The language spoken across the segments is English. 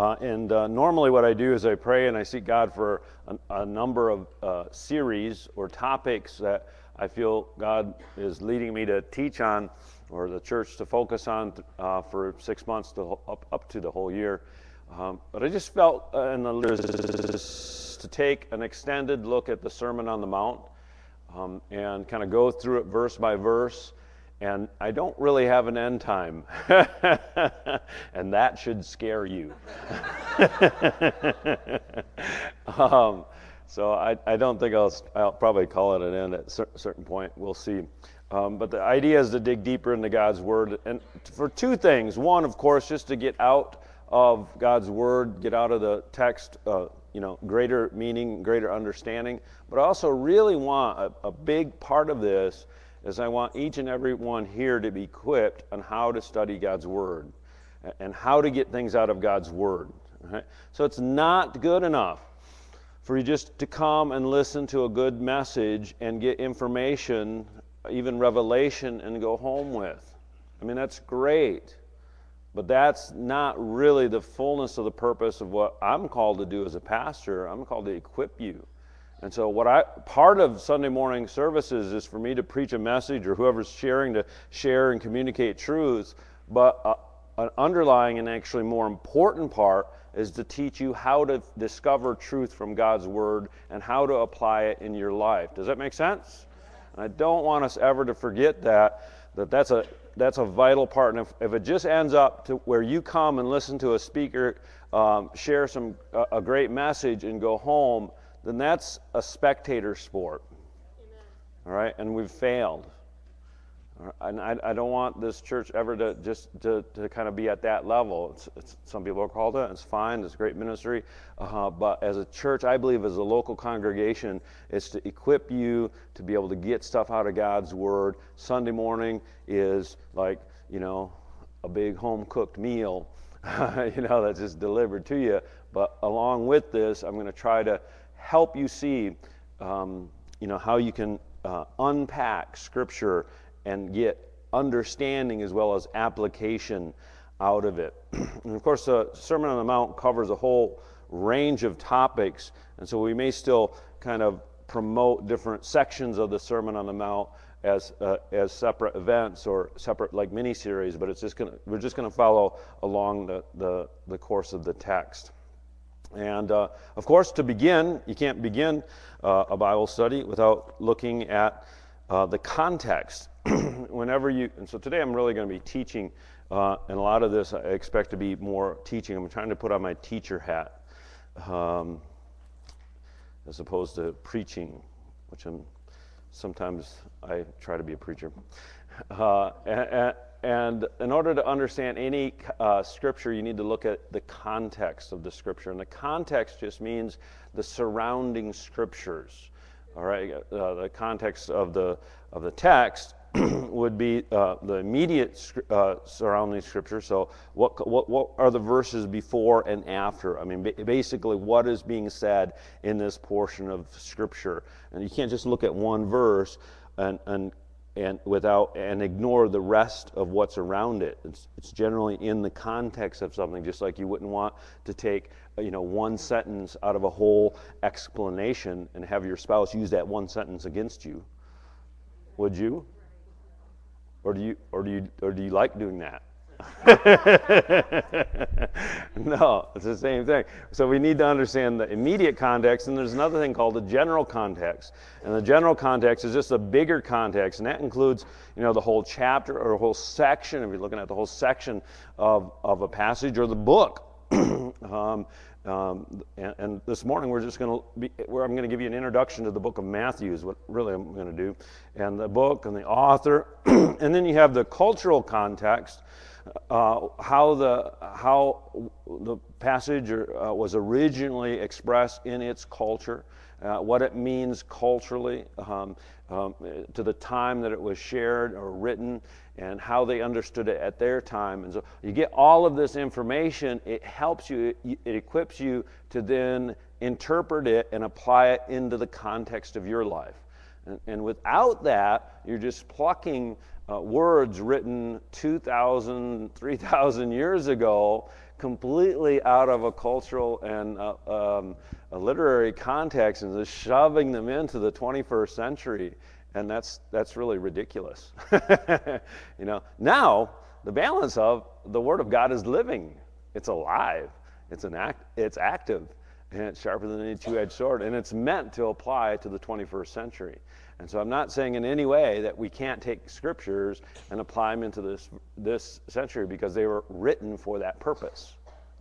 Uh, and uh, normally, what I do is I pray and I seek God for a, a number of uh, series or topics that I feel God is leading me to teach on or the church to focus on uh, for six months to, up, up to the whole year. Um, but I just felt uh, in the to take an extended look at the Sermon on the Mount um, and kind of go through it verse by verse and I don't really have an end time. and that should scare you. um, so I, I, don't think I'll, I'll, probably call it an end at a certain point. We'll see. Um, but the idea is to dig deeper into God's Word. And for two things. One, of course, just to get out of God's Word, get out of the text, uh, you know, greater meaning, greater understanding. But I also really want a, a big part of this is I want each and every one here to be equipped on how to study God's Word and how to get things out of God's Word. Right? So it's not good enough for you just to come and listen to a good message and get information, even revelation, and go home with. I mean, that's great. But that's not really the fullness of the purpose of what I'm called to do as a pastor. I'm called to equip you. And so, what I part of Sunday morning services is for me to preach a message, or whoever's sharing to share and communicate truths. But uh, an underlying and actually more important part is to teach you how to discover truth from God's Word and how to apply it in your life. Does that make sense? And I don't want us ever to forget that that that's a that's a vital part. And if, if it just ends up to where you come and listen to a speaker um, share some a great message and go home then that's a spectator sport. Amen. All right, and we've failed. And I, I, don't want this church ever to just to, to kind of be at that level. It's, it's, some people are called it. It's fine. It's great ministry. Uh, but as a church, I believe as a local congregation, it's to equip you to be able to get stuff out of God's Word. Sunday morning is like you know a big home cooked meal, you know that's just delivered to you. But along with this, I'm going to try to help you see, um, you know, how you can uh, unpack Scripture and get understanding as well as application out of it. and of course, the Sermon on the Mount covers a whole range of topics, and so we may still kind of promote different sections of the Sermon on the Mount as uh, as separate events or separate like mini series, but it's just gonna we're just gonna follow along the, the, the course of the text. And uh, of course, to begin, you can't begin uh, a Bible study without looking at uh, the context. Whenever you, and so today I'm really going to be teaching, uh, and a lot of this I expect to be more teaching. I'm trying to put on my teacher hat um, as opposed to preaching, which I'm sometimes I try to be a preacher. Uh, and, and in order to understand any uh, scripture, you need to look at the context of the scripture. And the context just means the surrounding scriptures. All right, uh, the context of the of the text would be uh, the immediate uh, surrounding scripture. So, what, what what are the verses before and after? I mean, basically, what is being said in this portion of scripture? And you can't just look at one verse and, and and without and ignore the rest of what's around it. It's, it's generally in the context of something, just like you wouldn't want to take you know one sentence out of a whole explanation and have your spouse use that one sentence against you. Would you? Or do you or do you or do you like doing that? no, it's the same thing. So we need to understand the immediate context, and there's another thing called the general context. And the general context is just a bigger context, and that includes, you know, the whole chapter or a whole section. If you're looking at the whole section of, of a passage or the book. um, um, and, and, this morning we're just going to be, where I'm going to give you an introduction to the book of Matthew is what really I'm going to do, and the book and the author, and then you have the cultural context, uh, how the how the passage uh, was originally expressed in its culture, uh, what it means culturally um, um, to the time that it was shared or written, and how they understood it at their time. And so you get all of this information. It helps you. It, it equips you to then interpret it and apply it into the context of your life. And, and without that, you're just plucking uh, words written 2,000, 3,000 years ago completely out of a cultural and uh, um, a literary context and just shoving them into the 21st century. And that's, that's really ridiculous. you know, now the balance of the Word of God is living, it's alive, it's, an act, it's active, and it's sharper than any two edged sword, and it's meant to apply to the 21st century. And so I'm not saying in any way that we can't take scriptures and apply them into this, this century because they were written for that purpose.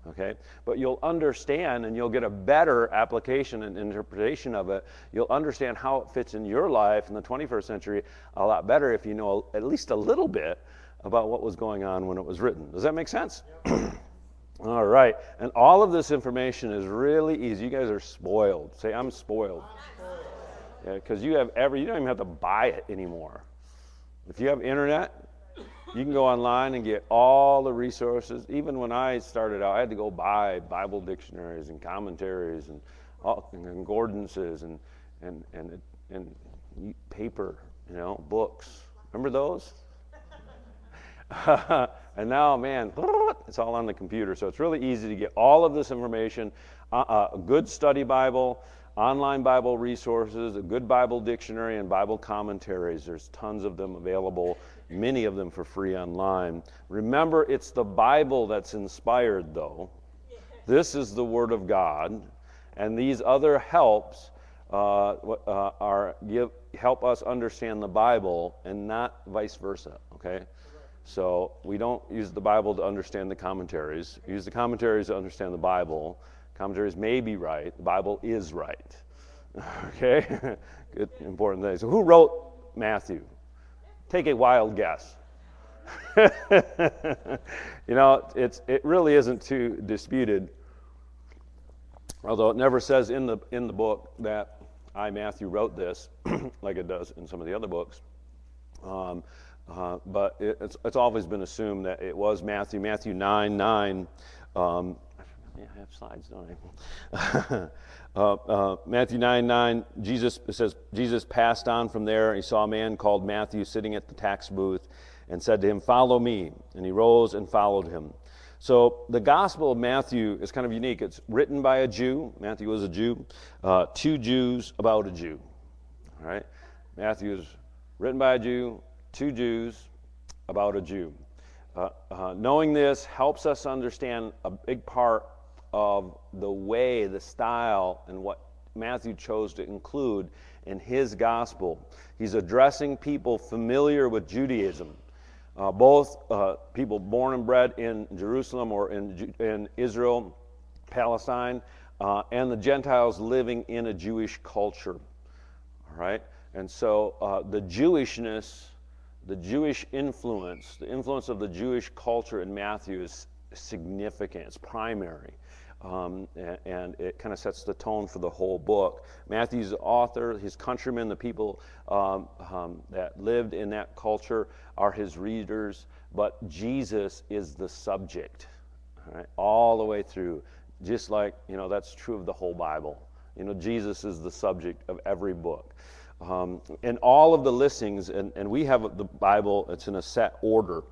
Okay? But you'll understand and you'll get a better application and interpretation of it. You'll understand how it fits in your life in the 21st century a lot better if you know at least a little bit about what was going on when it was written. Does that make sense? Yep. all right. And all of this information is really easy. You guys are spoiled. Say, I'm spoiled. Because you have every, you don't even have to buy it anymore. If you have internet, you can go online and get all the resources. Even when I started out, I had to go buy Bible dictionaries and commentaries and concordances and, and, and, and paper, you know, books. Remember those? and now, man, it's all on the computer. So it's really easy to get all of this information. Uh, uh, a good study Bible, online Bible resources, a good Bible dictionary, and Bible commentaries. There's tons of them available, many of them for free online. Remember, it's the Bible that's inspired, though. This is the Word of God, and these other helps uh, uh, are give help us understand the Bible, and not vice versa. Okay. So we don't use the Bible to understand the commentaries. We use the commentaries to understand the Bible. Commentaries may be right. The Bible is right. Okay? Good, important thing. So who wrote Matthew? Take a wild guess. you know, it's, it really isn't too disputed, although it never says in the, in the book that I, Matthew, wrote this, like it does in some of the other books. Um, uh, but it, it's, it's always been assumed that it was Matthew, Matthew 9 9. Um, yeah, I have slides, don't I? uh, uh, Matthew 9 9, Jesus says, Jesus passed on from there, he saw a man called Matthew sitting at the tax booth and said to him, Follow me. And he rose and followed him. So the Gospel of Matthew is kind of unique. It's written by a Jew. Matthew was a Jew. Uh, two Jews about a Jew. All right? Matthew is written by a Jew, two Jews about a Jew. Uh, uh, knowing this helps us understand a big part of the way, the style, and what Matthew chose to include in his gospel. He's addressing people familiar with Judaism, uh, both uh, people born and bred in Jerusalem or in, in Israel, Palestine, uh, and the Gentiles living in a Jewish culture. All right? And so uh, the Jewishness the Jewish influence, the influence of the Jewish culture in Matthew is significant, it's primary. Um, and, and, it kind of sets the tone for the whole book. Matthew's author, his countrymen, the people um, um, that lived in that culture are his readers, but Jesus is the subject, right, all the way through. Just like, you know, that's true of the whole Bible. You know, Jesus is the subject of every book. Um, and all of the listings, and, and we have the Bible, it's in a set order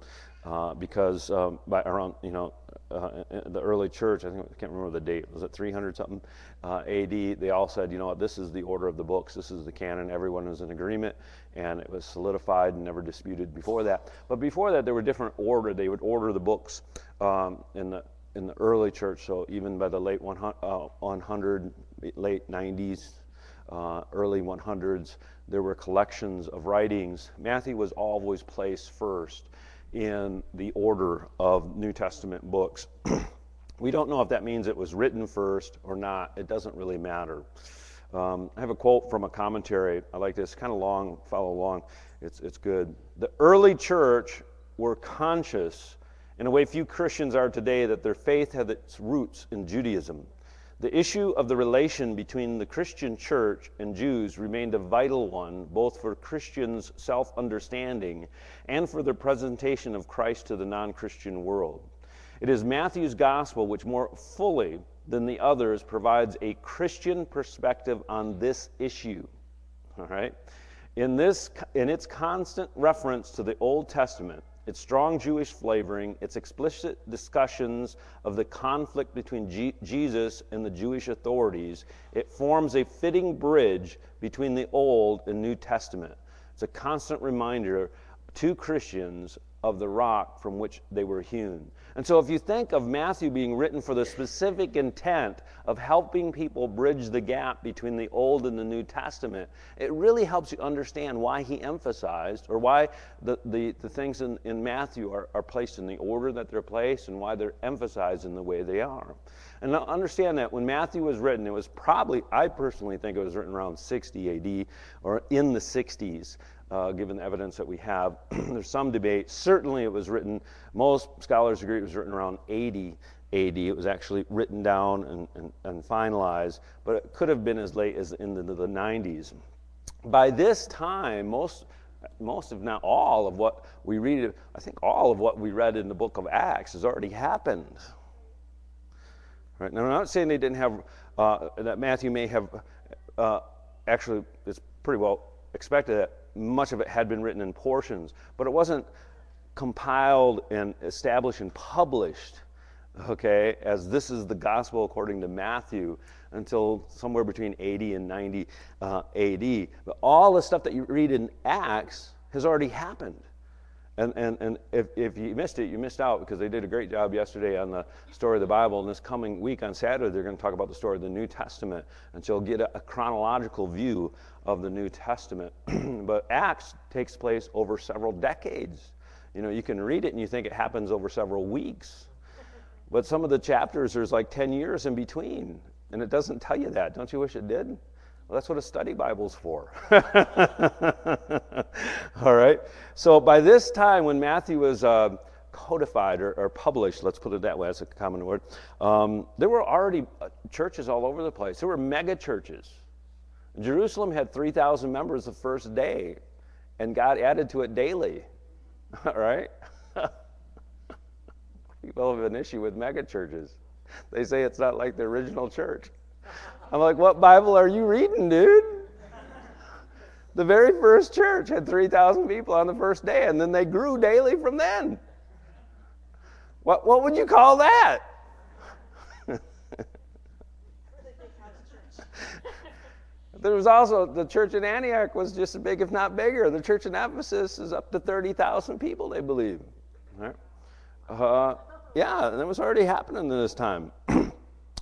uh, because um, by around, you know, uh, the early church, I think I can't remember the date, was it 300 something uh, AD? They all said, you know what, this is the order of the books, this is the canon. Everyone was in agreement, and it was solidified and never disputed before that. But before that, there were different order. They would order the books um, in the in the early church. So even by the late 100, uh, 100 late 90s, uh, early 100s, there were collections of writings. Matthew was always placed first in the order of New Testament books. we don't know if that means it was written first or not. It doesn't really matter. Um, I have a quote from a commentary. I like this, kind of long, follow along. It's, it's good. The early church were conscious, in a way few Christians are today, that their faith had its roots in Judaism. The issue of the relation between the Christian church and Jews remained a vital one, both for Christians' self understanding and for their presentation of Christ to the non Christian world. It is Matthew's gospel which more fully than the others provides a Christian perspective on this issue. All right? In, this, in its constant reference to the Old Testament, its strong Jewish flavoring, its explicit discussions of the conflict between G- Jesus and the Jewish authorities, it forms a fitting bridge between the Old and New Testament. It's a constant reminder to Christians of the rock from which they were hewn. And so, if you think of Matthew being written for the specific intent of helping people bridge the gap between the Old and the New Testament, it really helps you understand why he emphasized or why the, the, the things in, in Matthew are, are placed in the order that they're placed and why they're emphasized in the way they are. And understand that when Matthew was written, it was probably, I personally think it was written around 60 AD or in the 60s uh, given the evidence that we have. There's some debate. Certainly, it was written, most scholars agree it was written around 80 AD. It was actually written down and, and, and finalized, but it could have been as late as in the, the 90s. By this time, most most, if not all, of what we read, I think all of what we read in the book of Acts has already happened. Right? Now, I'm not saying they didn't have, uh, that Matthew may have, uh, actually, it's pretty well expected that much of it had been written in portions, but it wasn't compiled and established and published, okay, as this is the gospel according to Matthew until somewhere between 80 and 90 uh, AD. But all the stuff that you read in Acts has already happened. And, and, and if, if you missed it, you missed out because they did a great job yesterday on the story of the Bible. And this coming week on Saturday, they're going to talk about the story of the New Testament. And so you'll get a, a chronological view of the New Testament. but Acts takes place over several decades. You know, you can read it and you think it happens over several weeks. But some of the chapters, there's like 10 years in between. And it doesn't tell you that. Don't you wish it did? Well, that's what a study Bible's for. All right. So by this time, when Matthew was uh, codified or, or, published, let's put it that way, that's a common word, um, there were already uh, churches all over the place. There were mega churches. Jerusalem had 3,000 members the first day, and God added to it daily. Right? People have an issue with megachurches. They say it's not like the original church. I'm like, what Bible are you reading, dude? The very first church had 3,000 people on the first day, and then they grew daily from then. What, what would you call that? There was also the church in Antioch was just as big, if not bigger. The church in Ephesus is up to 30,000 people, they believe. Right? Uh, yeah, and it was already happening in this time.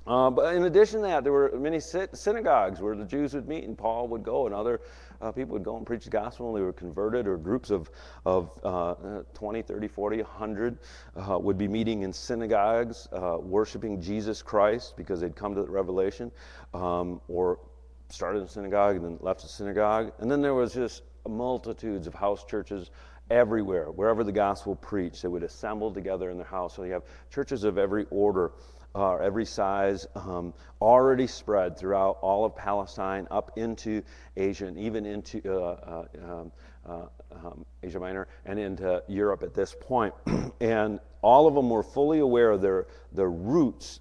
Uh, but in addition to that, there were many synagogues where the Jews would meet, and Paul would go, and other uh, people would go and preach the gospel, and they were converted, or groups of, of uh, 20, 30, 40, 100 uh, would be meeting in synagogues, uh, worshiping Jesus Christ because they'd come to the revelation, um, or started in synagogue and then left the synagogue. And then there was just multitudes of house churches everywhere, wherever the gospel preached. They would assemble together in their house. So you have churches of every order uh, every size, um, already spread throughout all of Palestine, up into Asia, and even into uh, uh, um, uh, um, Asia Minor and into Europe at this point. and all of them were fully aware of their, their roots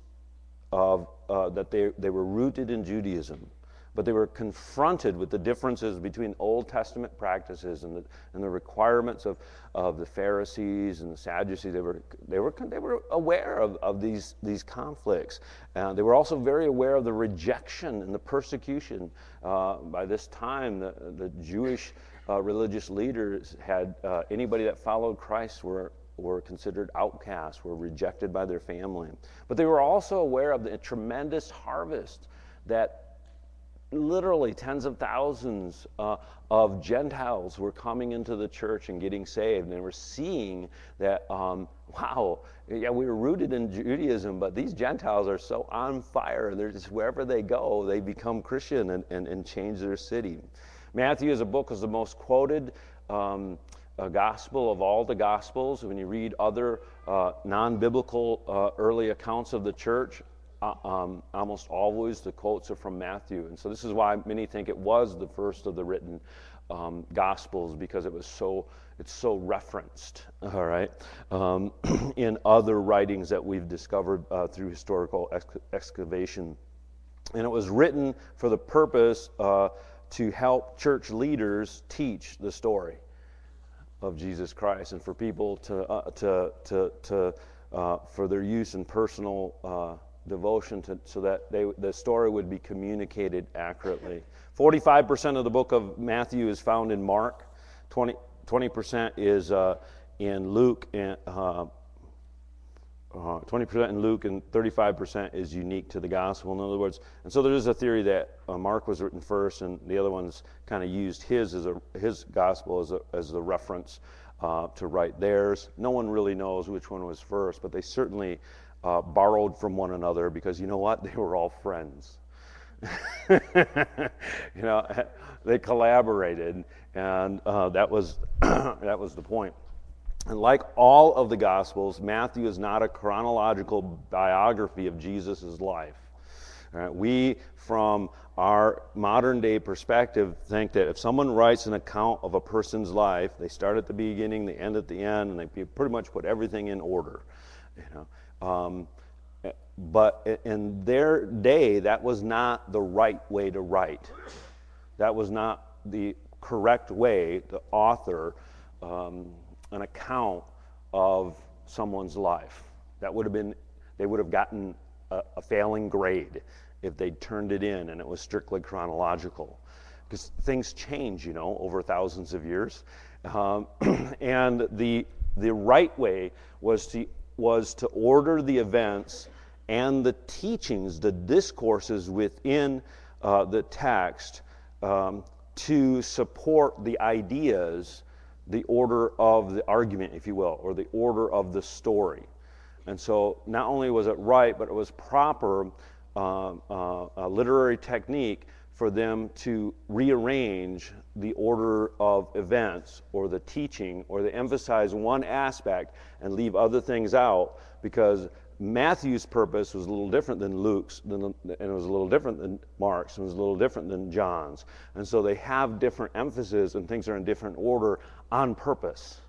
of uh, that they, they were rooted in Judaism but they were confronted with the differences between Old Testament practices and the, and the requirements of, of the Pharisees and the Sadducees. They were, they were, they were aware of, of these, these conflicts. Uh, they were also very aware of the rejection and the persecution. Uh, by this time, the, the Jewish uh, religious leaders had uh, anybody that followed Christ were were considered outcasts, were rejected by their family. But they were also aware of the tremendous harvest that literally tens of thousands uh, of Gentiles were coming into the church and getting saved. And they were seeing that, um, wow, yeah, we were rooted in Judaism, but these Gentiles are so on fire. They're just wherever they go, they become Christian and, and, and change their city. Matthew, as a book, is the most quoted. Um, gospel of all the gospels. When you read other uh, non biblical uh, early accounts of the church, uh, um, almost always the quotes are from Matthew. And so this is why many think it was the first of the written um, gospels because it was so it's so referenced all right um, in other writings that we've discovered uh, through historical ex- excavation and it was written for the purpose uh, to help church leaders teach the story of Jesus Christ, and for people to uh, to to to uh, for their use in personal uh, devotion, to, so that they, the story would be communicated accurately. Forty-five percent of the book of Matthew is found in Mark. 20 percent is uh, in Luke and. Uh, uh, 20% in Luke and 35% is unique to the gospel. In other words, and so there is a theory that uh, Mark was written first, and the other ones kind of used his as a, his gospel as a, as the reference uh, to write theirs. No one really knows which one was first, but they certainly uh, borrowed from one another because you know what? They were all friends. you know, they collaborated, and uh, that was that was the point. And like all of the Gospels, Matthew is not a chronological biography of Jesus' life. Right? We, from our modern day perspective, think that if someone writes an account of a person's life, they start at the beginning, they end at the end, and they pretty much put everything in order. You know? Um, but in their day, that was not the right way to write. That was not the correct way to author. Um, an account of someone's life. That would have been, they would have gotten a, a failing grade if they'd turned it in and it was strictly chronological. Because things change, you know, over thousands of years. Um, and the, the right way was to, was to order the events and the teachings, the discourses within uh, the text um, to support the ideas the order of the argument, if you will, or the order of the story. And so not only was it right, but it was proper uh, uh, literary technique for them to rearrange the order of events or the teaching or to emphasize one aspect and leave other things out because Matthew's purpose was a little different than Luke's, and it was a little different than Mark's, and it was a little different than John's. And so they have different emphasis, and things are in different order on purpose.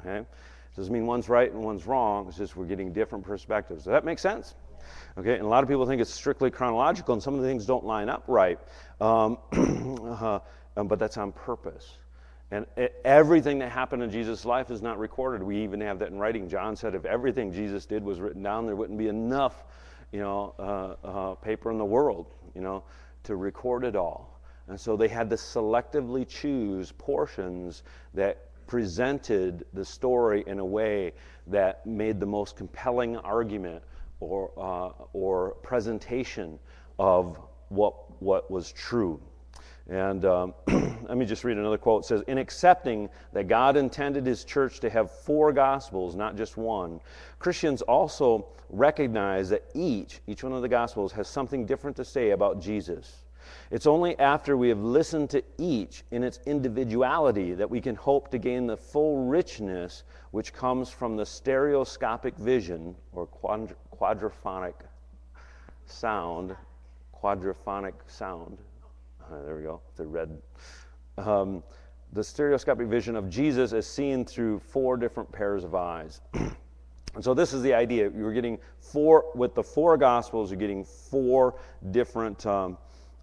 Okay? It doesn't mean one's right and one's wrong. It's just we're getting different perspectives. Does that make sense? Okay, and a lot of people think it's strictly chronological, and some of the things don't line up right. Um, uh, but that's on purpose. And everything that happened in Jesus' life is not recorded. We even have that in writing. John said if everything Jesus did was written down, there wouldn't be enough, you know, uh, uh, paper in the world, you know, to record it all. And so they had to selectively choose portions that presented the story in a way that made the most compelling argument or, uh, or presentation of what, what was true. And um, let me just read another quote. It says, In accepting that God intended his church to have four gospels, not just one, Christians also recognize that each, each one of the gospels, has something different to say about Jesus. It's only after we have listened to each in its individuality that we can hope to gain the full richness which comes from the stereoscopic vision or quadraphonic sound, quadraphonic sound uh, there we go, the red. Um, the stereoscopic vision of Jesus is seen through four different pairs of eyes. and so this is the idea. You're getting four, with the four gospels, you're getting four different um,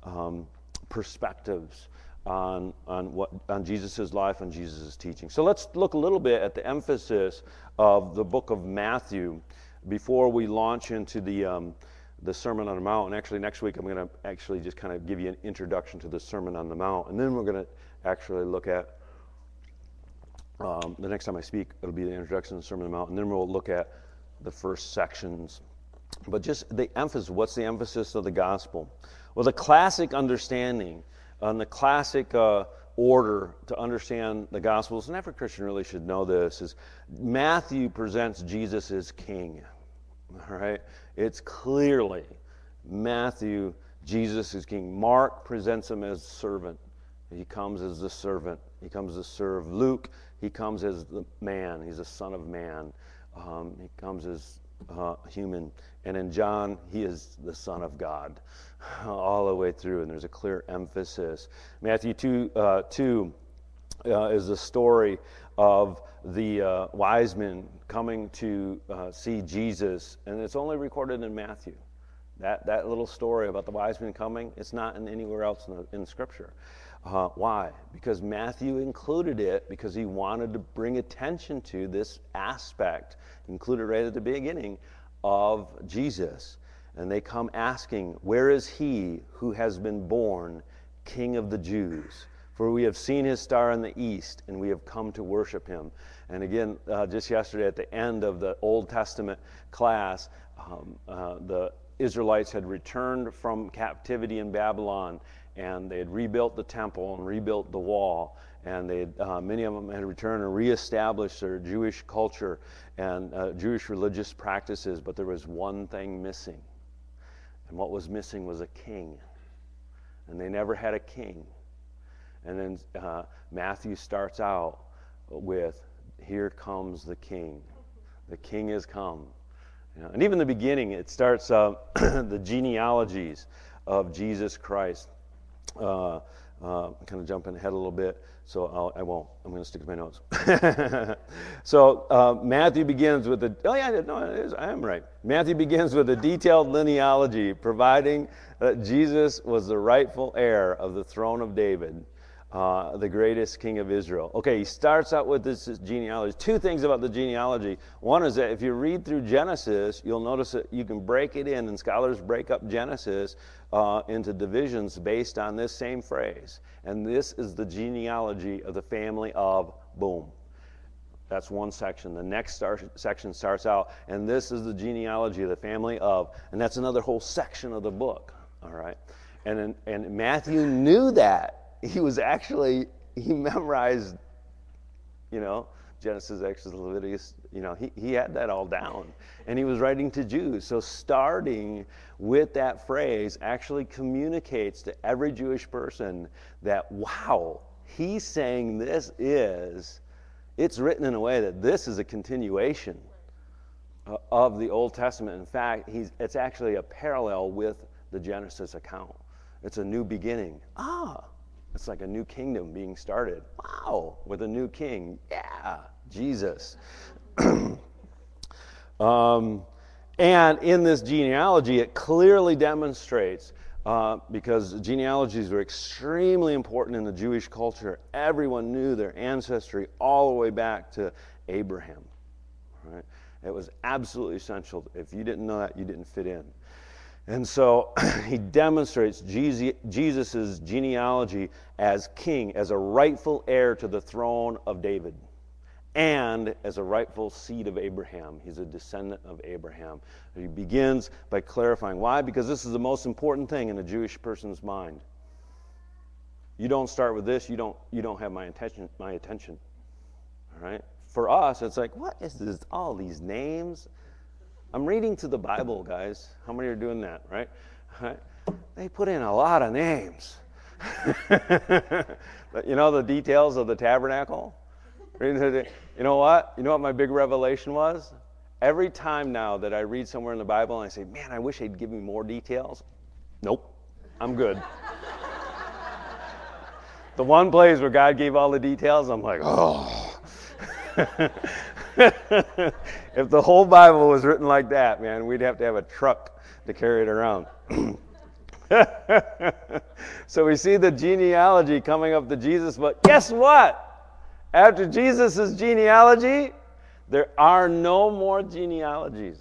um, perspectives on, on, what, on Jesus' life and Jesus' teaching. So let's look a little bit at the emphasis of the book of Matthew before we launch into the, um, the Sermon on the Mount. And actually, next week I'm going to actually just kind of give you an introduction to the Sermon on the Mount. And then we're going to actually look at um, the next time I speak, it'll be the introduction to the Sermon on the Mount. And then we'll look at the first sections. But just the emphasis what's the emphasis of the gospel? Well, the classic understanding and the classic uh, order to understand the Gospels, and every Christian really should know this, is Matthew presents Jesus as king. All right? It's clearly Matthew, Jesus is king. Mark presents him as servant. He comes as the servant. He comes to serve. Luke, he comes as the man. He's a son of man. Um, he comes as uh, human. And in John, he is the Son of God all the way through, and there's a clear emphasis. Matthew 2, uh, 2 uh, is the story of the uh, wise men coming to uh, see Jesus, and it's only recorded in Matthew. That, that little story about the wise men coming, it's not in anywhere else in, the, in Scripture. Uh, why? Because Matthew included it because he wanted to bring attention to this aspect, included right at the beginning, of Jesus. And they come asking, Where is he who has been born King of the Jews? For we have seen his star in the east, and we have come to worship him. And again, uh, just yesterday at the end of the Old Testament class, um, uh, the Israelites had returned from captivity in Babylon, and they had rebuilt the temple and rebuilt the wall. And they had, uh, many of them had returned and reestablished their Jewish culture and uh, Jewish religious practices, but there was one thing missing. And what was missing was a king. And they never had a king. And then uh, Matthew starts out with, Here comes the king. The king has come. You know, and even the beginning, it starts uh, the genealogies of Jesus Christ. Uh, uh, kind of jumping ahead a little bit, so I'll, I will not I'm going to stick to my notes. so uh, Matthew begins with the. Oh yeah, no, it is, I am right. Matthew begins with a detailed linealogy, providing that Jesus was the rightful heir of the throne of David uh, the greatest king of Israel. Okay, he starts out with this genealogy. Two things about the genealogy. One is that if you read through Genesis, you'll notice that you can break it in, and scholars break up Genesis uh, into divisions based on this same phrase. And this is the genealogy of the family of boom. That's one section. The next start, section starts out, and this is the genealogy of the family of, and that's another whole section of the book. All right, and and Matthew knew that he was actually, he memorized, you know, Genesis, Exodus, Leviticus, you know, he, he had that all down. And he was writing to Jews. So starting with that phrase actually communicates to every Jewish person that, wow, he's saying this is, it's written in a way that this is a continuation of the Old Testament. In fact, he's, it's actually a parallel with the Genesis account. It's a new beginning. Ah, it's like a new kingdom being started. Wow, with a new king. Yeah, Jesus. um, and in this genealogy, it clearly demonstrates, uh, because genealogies were extremely important in the Jewish culture, everyone knew their ancestry all the way back to Abraham. Right? It was absolutely essential. If you didn't know that, you didn't fit in. And so he demonstrates Jesus' genealogy as king, as a rightful heir to the throne of David, and as a rightful seed of Abraham. He's a descendant of Abraham. He begins by clarifying why? Because this is the most important thing in a Jewish person's mind. You don't start with this, you don't, you don't have my attention, my attention. All right? For us, it's like, what is this? All these names? I'm reading to the Bible, guys. How many are doing that, right? They put in a lot of names. you know the details of the tabernacle? You know what? You know what my big revelation was? Every time now that I read somewhere in the Bible and I say, man, I wish they'd give me more details. Nope, I'm good. the one place where God gave all the details, I'm like, oh. if the whole Bible was written like that, man, we'd have to have a truck to carry it around. so we see the genealogy coming up to Jesus, but guess what? After Jesus' genealogy, there are no more genealogies.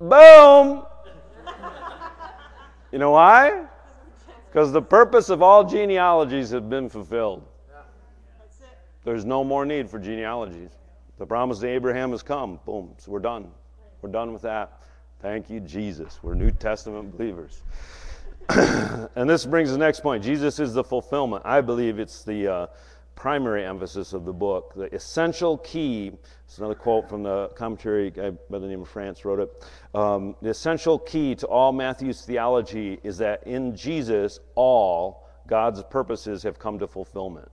Boom! You know why? Because the purpose of all genealogies has been fulfilled. There's no more need for genealogies. The promise to Abraham has come. Boom. So we're done. We're done with that. Thank you, Jesus. We're New Testament believers. and this brings the next point. Jesus is the fulfillment. I believe it's the uh, primary emphasis of the book. The essential key, it's another quote from the commentary guy by the name of France wrote it. Um, the essential key to all Matthew's theology is that in Jesus, all God's purposes have come to fulfillment.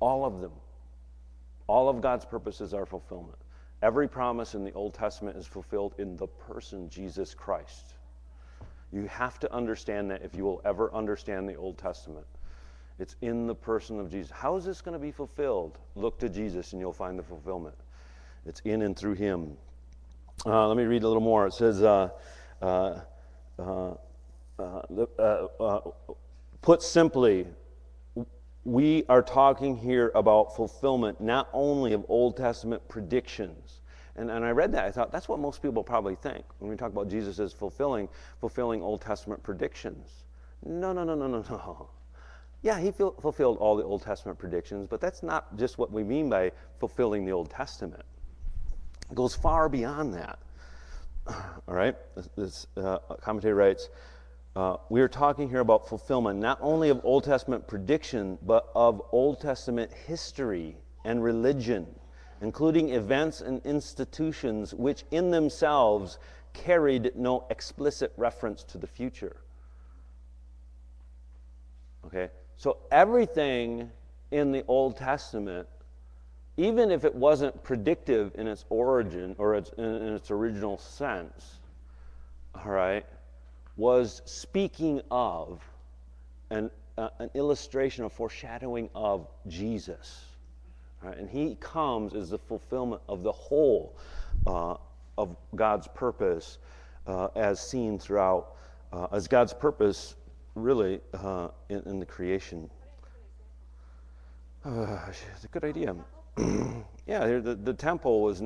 All of them. All of God's purposes are fulfillment. Every promise in the Old Testament is fulfilled in the person Jesus Christ. You have to understand that if you will ever understand the Old Testament. It's in the person of Jesus. How is this going to be fulfilled? Look to Jesus and you'll find the fulfillment. It's in and through Him. Uh, let me read a little more. It says, uh, uh, uh uh, uh, uh, put simply, we are talking here about fulfillment not only of Old Testament predictions. And, and I read that. I thought that's what most people probably think when we talk about Jesus as fulfilling, fulfilling Old Testament predictions. No, no, no, no, no, no. Yeah, he fulfilled all the Old Testament predictions, but that's not just what we mean by fulfilling the Old Testament. It goes far beyond that. All right? This, this uh, commentary writes uh, we are talking here about fulfillment not only of Old Testament prediction, but of Old Testament history and religion, including events and institutions which in themselves carried no explicit reference to the future. Okay? So everything in the Old Testament, even if it wasn't predictive in its origin or its, in, in its original sense, all right? Was speaking of an, uh, an illustration, a foreshadowing of Jesus. Right? And he comes as the fulfillment of the whole uh, of God's purpose uh, as seen throughout, uh, as God's purpose really uh, in, in, the creation. Uh, it's a good idea. yeah, the, the temple was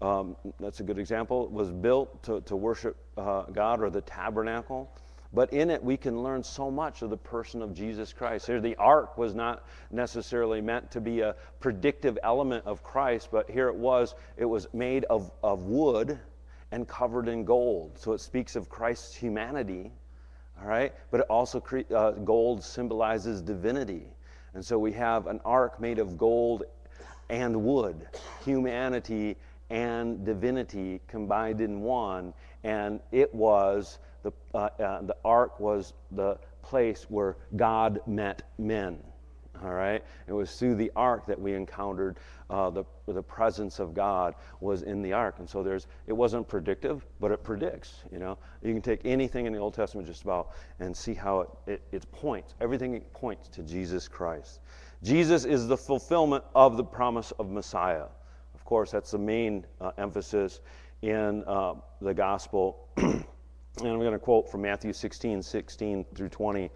um, that's a good example, was built to, to worship uh, God or the tabernacle. But in it, we can learn so much of the person of Jesus Christ. Here, the ark was not necessarily meant to be a predictive element of Christ, but here it was. It was made of, of wood and covered in gold. So it speaks of Christ's humanity, all right? But it also, cre- uh, gold symbolizes divinity. And so we have an ark made of gold and wood, humanity and divinity combined in one, and it was the, uh, uh, the ark was the place where God met men. All right, it was through the ark that we encountered uh, the the presence of God was in the ark, and so there's it wasn't predictive, but it predicts. You know, you can take anything in the Old Testament just about and see how it, it, it points. Everything points to Jesus Christ. Jesus is the fulfillment of the promise of Messiah course, that's the main uh, emphasis in uh, the gospel. and I'm going to quote from Matthew 16, 16 through 20.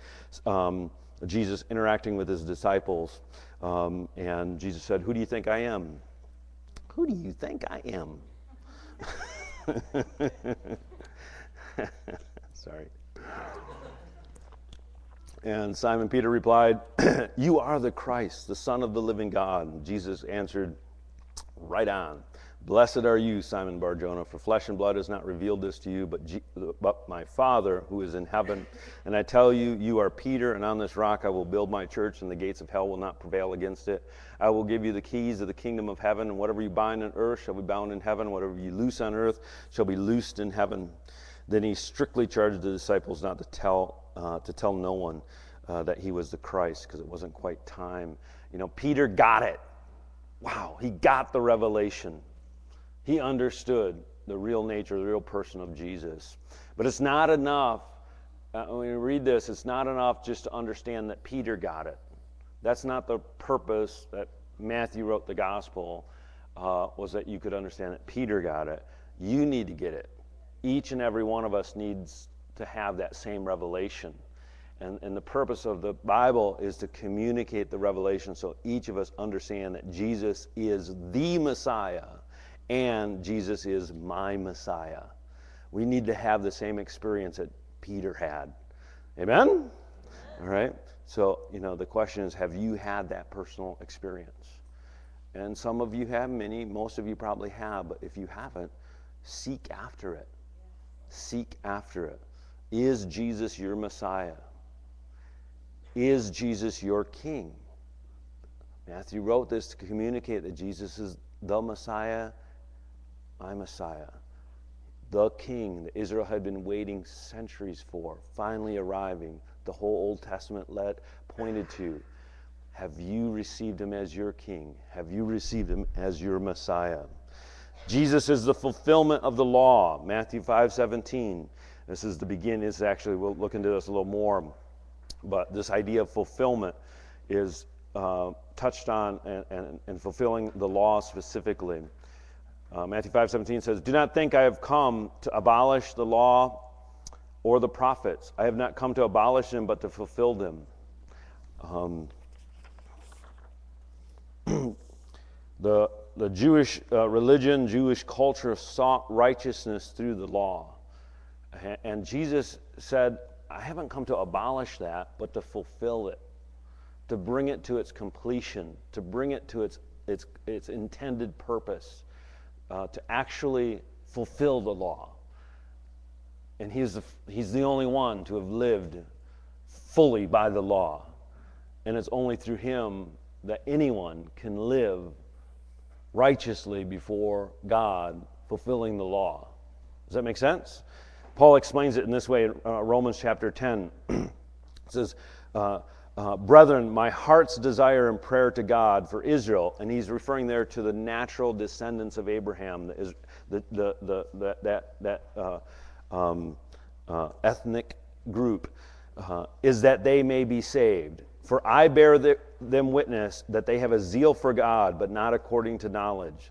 Um, Jesus interacting with his disciples. Um, and Jesus said, Who do you think I am? Who do you think I am? Sorry. And Simon Peter replied, You are the Christ, the Son of the living God. Jesus answered, Right on. Blessed are you, Simon Barjona, for flesh and blood has not revealed this to you, but, G- but my Father who is in heaven. And I tell you, you are Peter, and on this rock I will build my church, and the gates of hell will not prevail against it. I will give you the keys of the kingdom of heaven, and whatever you bind on earth shall be bound in heaven, whatever you loose on earth shall be loosed in heaven. Then he strictly charged the disciples not to tell, uh, to tell no one uh, that he was the Christ, because it wasn't quite time. You know, Peter got it. Wow, he got the revelation. He understood the real nature, the real person of Jesus. But it's not enough. Uh, when you read this, it's not enough just to understand that Peter got it. That's not the purpose that Matthew wrote the gospel, uh, was that you could understand that Peter got it. You need to get it. Each and every one of us needs to have that same revelation. And, and the purpose of the Bible is to communicate the revelation so each of us understand that Jesus is the Messiah and Jesus is my Messiah. We need to have the same experience that Peter had. Amen? All right? So, you know, the question is have you had that personal experience? And some of you have, many, most of you probably have, but if you haven't, seek after it. Seek after it. Is Jesus your Messiah? Is Jesus your king? Matthew wrote this to communicate that Jesus is the Messiah, my Messiah, the king that Israel had been waiting centuries for, finally arriving. The whole Old Testament led pointed to. Have you received him as your king? Have you received him as your Messiah? Jesus is the fulfillment of the law. Matthew 5 17. This is the beginning. This actually, we'll look into this a little more. But this idea of fulfillment is uh, touched on and, and, and, fulfilling the law specifically. Uh, Matthew 5 17 says, Do not think I have come to abolish the law or the prophets. I have not come to abolish them, but to fulfill them. Um, the, the Jewish uh, religion, Jewish culture sought righteousness through the law. And Jesus said, I haven't come to abolish that, but to fulfill it, to bring it to its completion, to bring it to its, its, its intended purpose, uh, to actually fulfill the law. And he's the, he's the only one to have lived fully by the law. And it's only through him that anyone can live righteously before God, fulfilling the law. Does that make sense? Paul explains it in this way in uh, Romans chapter 10. it says, uh, uh, Brethren, my heart's desire and prayer to God for Israel, and he's referring there to the natural descendants of Abraham, the, the, the, the, the that, that uh, um, uh, ethnic group, uh, is that they may be saved. For I bear the, them witness that they have a zeal for God, but not according to knowledge.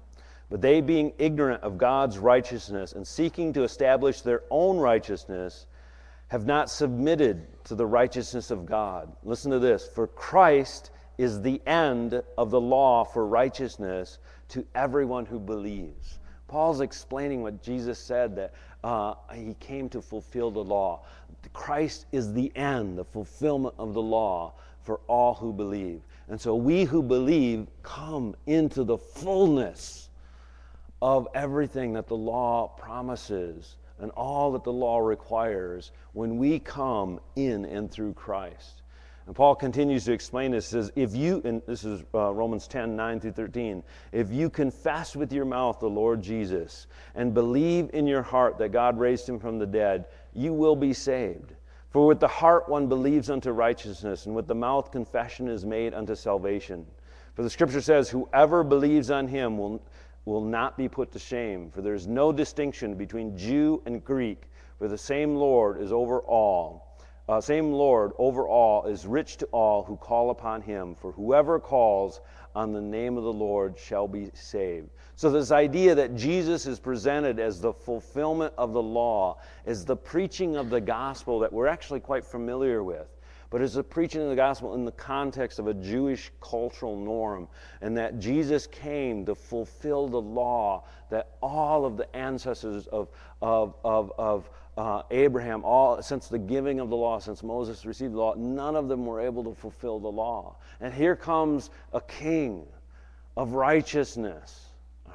But they, being ignorant of God's righteousness and seeking to establish their own righteousness, have not submitted to the righteousness of God. Listen to this For Christ is the end of the law for righteousness to everyone who believes. Paul's explaining what Jesus said that uh, he came to fulfill the law. Christ is the end, the fulfillment of the law for all who believe. And so we who believe come into the fullness of everything that the law promises and all that the law requires when we come in and through Christ. And Paul continues to explain this. says, if you, and this is uh, Romans 10, 9 through 13, if you confess with your mouth the Lord Jesus and believe in your heart that God raised him from the dead, you will be saved. For with the heart one believes unto righteousness, and with the mouth confession is made unto salvation. For the scripture says, Whoever believes on him will, will not be put to shame, for there is no distinction between Jew and Greek, for the same Lord is over all. Uh, same Lord over all is rich to all who call upon him, for whoever calls on the name of the Lord shall be saved. So, this idea that Jesus is presented as the fulfillment of the law is the preaching of the gospel that we're actually quite familiar with but it's a preaching of the gospel in the context of a Jewish cultural norm, and that Jesus came to fulfill the law that all of the ancestors of, of, of, of uh, Abraham, all since the giving of the law, since Moses received the law, none of them were able to fulfill the law. And here comes a king of righteousness,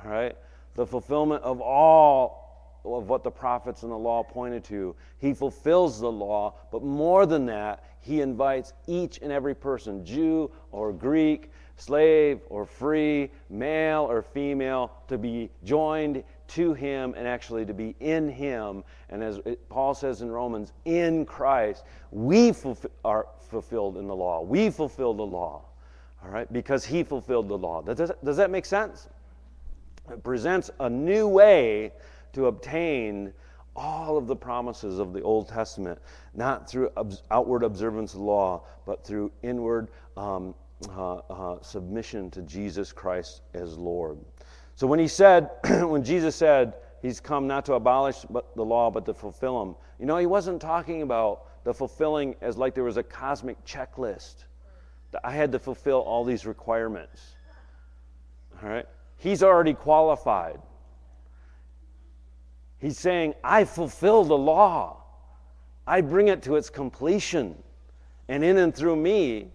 all right? The fulfillment of all of what the prophets and the law pointed to. He fulfills the law, but more than that, he invites each and every person, Jew or Greek, slave or free, male or female, to be joined to him and actually to be in him. And as Paul says in Romans, in Christ, we are fulfilled in the law. We fulfill the law, all right, because he fulfilled the law. Does, does that make sense? It presents a new way to obtain all of the promises of the Old Testament, not through ob- outward observance of law, but through inward um, uh, uh, submission to Jesus Christ as Lord. So when he said, when Jesus said, he's come not to abolish the law, but to fulfill them, you know, he wasn't talking about the fulfilling as like there was a cosmic checklist that I had to fulfill all these requirements. All right? He's already qualified. He's saying, I fulfill the law. I bring it to its completion. And in and through me,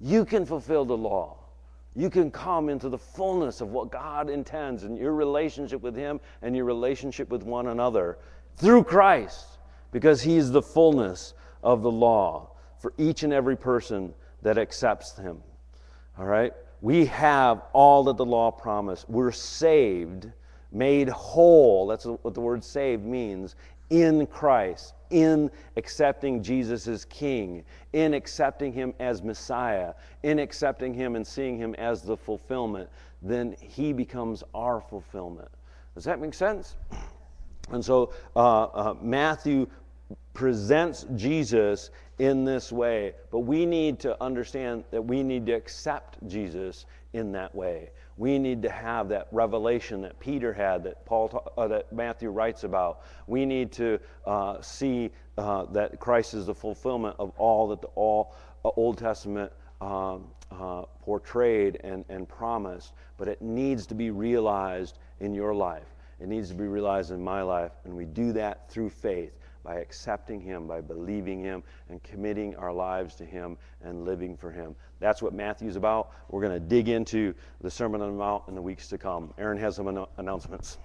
you can fulfill the law. You can come into the fullness of what God intends in your relationship with Him and your relationship with one another through Christ, because He is the fullness of the law for each and every person that accepts Him. All right? We have all that the law promised. We're saved made whole. That's what the word saved means in Christ, in accepting Jesus as King, in accepting Him as Messiah, in accepting Him and seeing Him as the fulfillment, then He becomes our fulfillment. Does that make sense? And so uh, uh, Matthew presents Jesus in this way, but we need to understand that we need to accept Jesus in that way. We need to have that revelation that Peter had, that Paul, uh, that Matthew writes about. We need to uh, see uh, that Christ is the fulfillment of all that the all uh, Old Testament um, uh, portrayed and, and promised. But it needs to be realized in your life. It needs to be realized in my life, and we do that through faith by accepting Him, by believing Him, and committing our lives to Him and living for Him. That's what Matthew's about. We're going to dig into the Sermon on the Mount in the weeks to come. Aaron has some an- announcements.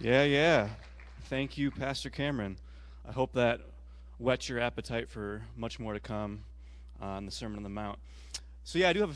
Yeah, yeah. Thank you, Pastor Cameron. I hope that whets your appetite for much more to come on the Sermon on the Mount. So, yeah, I do have